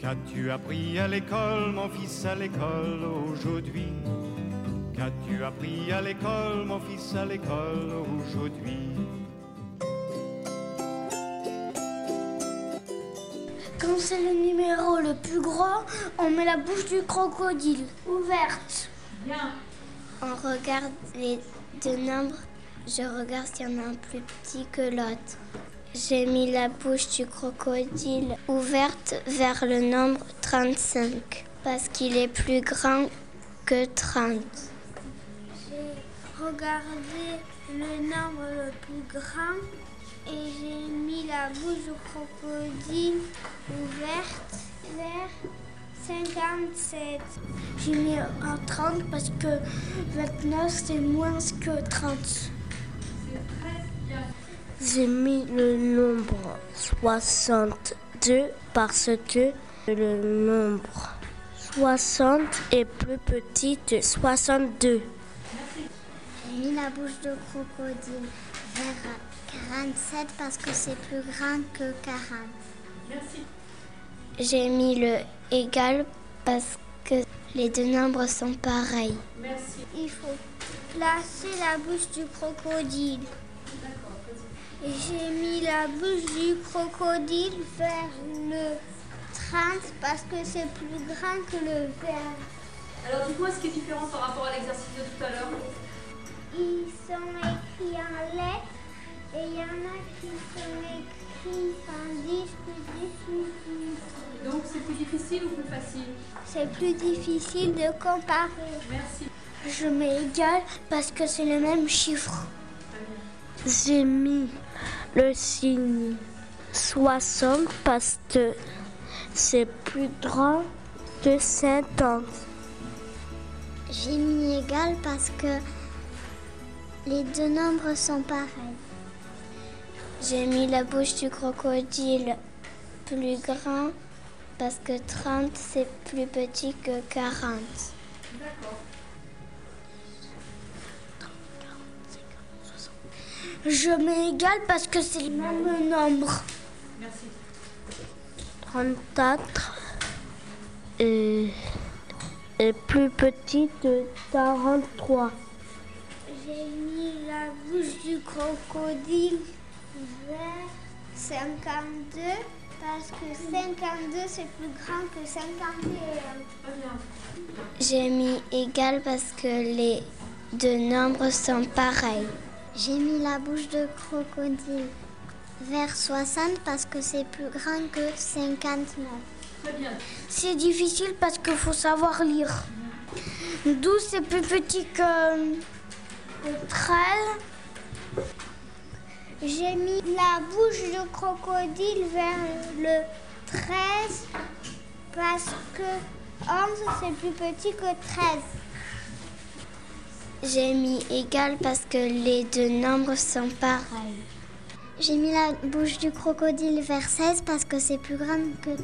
Qu'as-tu appris à l'école, mon fils, à l'école aujourd'hui? Qu'as-tu appris à l'école, mon fils, à l'école aujourd'hui? Quand c'est le numéro le plus gros, on met la bouche du crocodile ouverte. Bien. On regarde les deux nombres. Je regarde s'il y en a un plus petit que l'autre. J'ai mis la bouche du crocodile ouverte vers le nombre 35 parce qu'il est plus grand que 30. J'ai regardé le nombre le plus grand et j'ai mis la bouche du crocodile ouverte vers 57. J'ai mis un 30 parce que 29 c'est moins que 30. J'ai mis le nombre 62 parce que le nombre 60 est plus petit que 62. J'ai mis la bouche de crocodile vers 47 parce que c'est plus grand que 40. Merci. J'ai mis le égal parce que les deux nombres sont pareils. Merci. Il faut placer la bouche du crocodile. J'ai mis la bouche du crocodile vers le 30 parce que c'est plus grand que le verre. Alors dis-moi ce qui est différent par rapport à l'exercice de tout à l'heure. Ils sont écrits en lettres et il y en a qui sont écrits en 10 plus 10 plus 10. Donc c'est plus difficile ou plus facile C'est plus difficile de comparer. Merci. Je mets égal parce que c'est le même chiffre. J'ai mis le signe 60 parce que c'est plus grand que 50. J'ai mis égal parce que les deux nombres sont pareils. J'ai mis la bouche du crocodile plus grand parce que 30 c'est plus petit que 40. D'accord. Je mets égal parce que c'est le même nombre. Merci. 34 est, est plus petit que 43. J'ai mis la bouche du crocodile vers 52 parce que 52 c'est plus grand que 51. Très bien. J'ai mis égal parce que les deux nombres sont pareils. J'ai mis la bouche de crocodile vers 60 parce que c'est plus grand que 59. Très bien. C'est difficile parce qu'il faut savoir lire. 12 c'est plus petit que que 13. J'ai mis la bouche du crocodile vers le 13 parce que 11 c'est plus petit que 13. J'ai mis égal parce que les deux nombres sont pareils. J'ai mis la bouche du crocodile vers 16 parce que c'est plus grand que 13.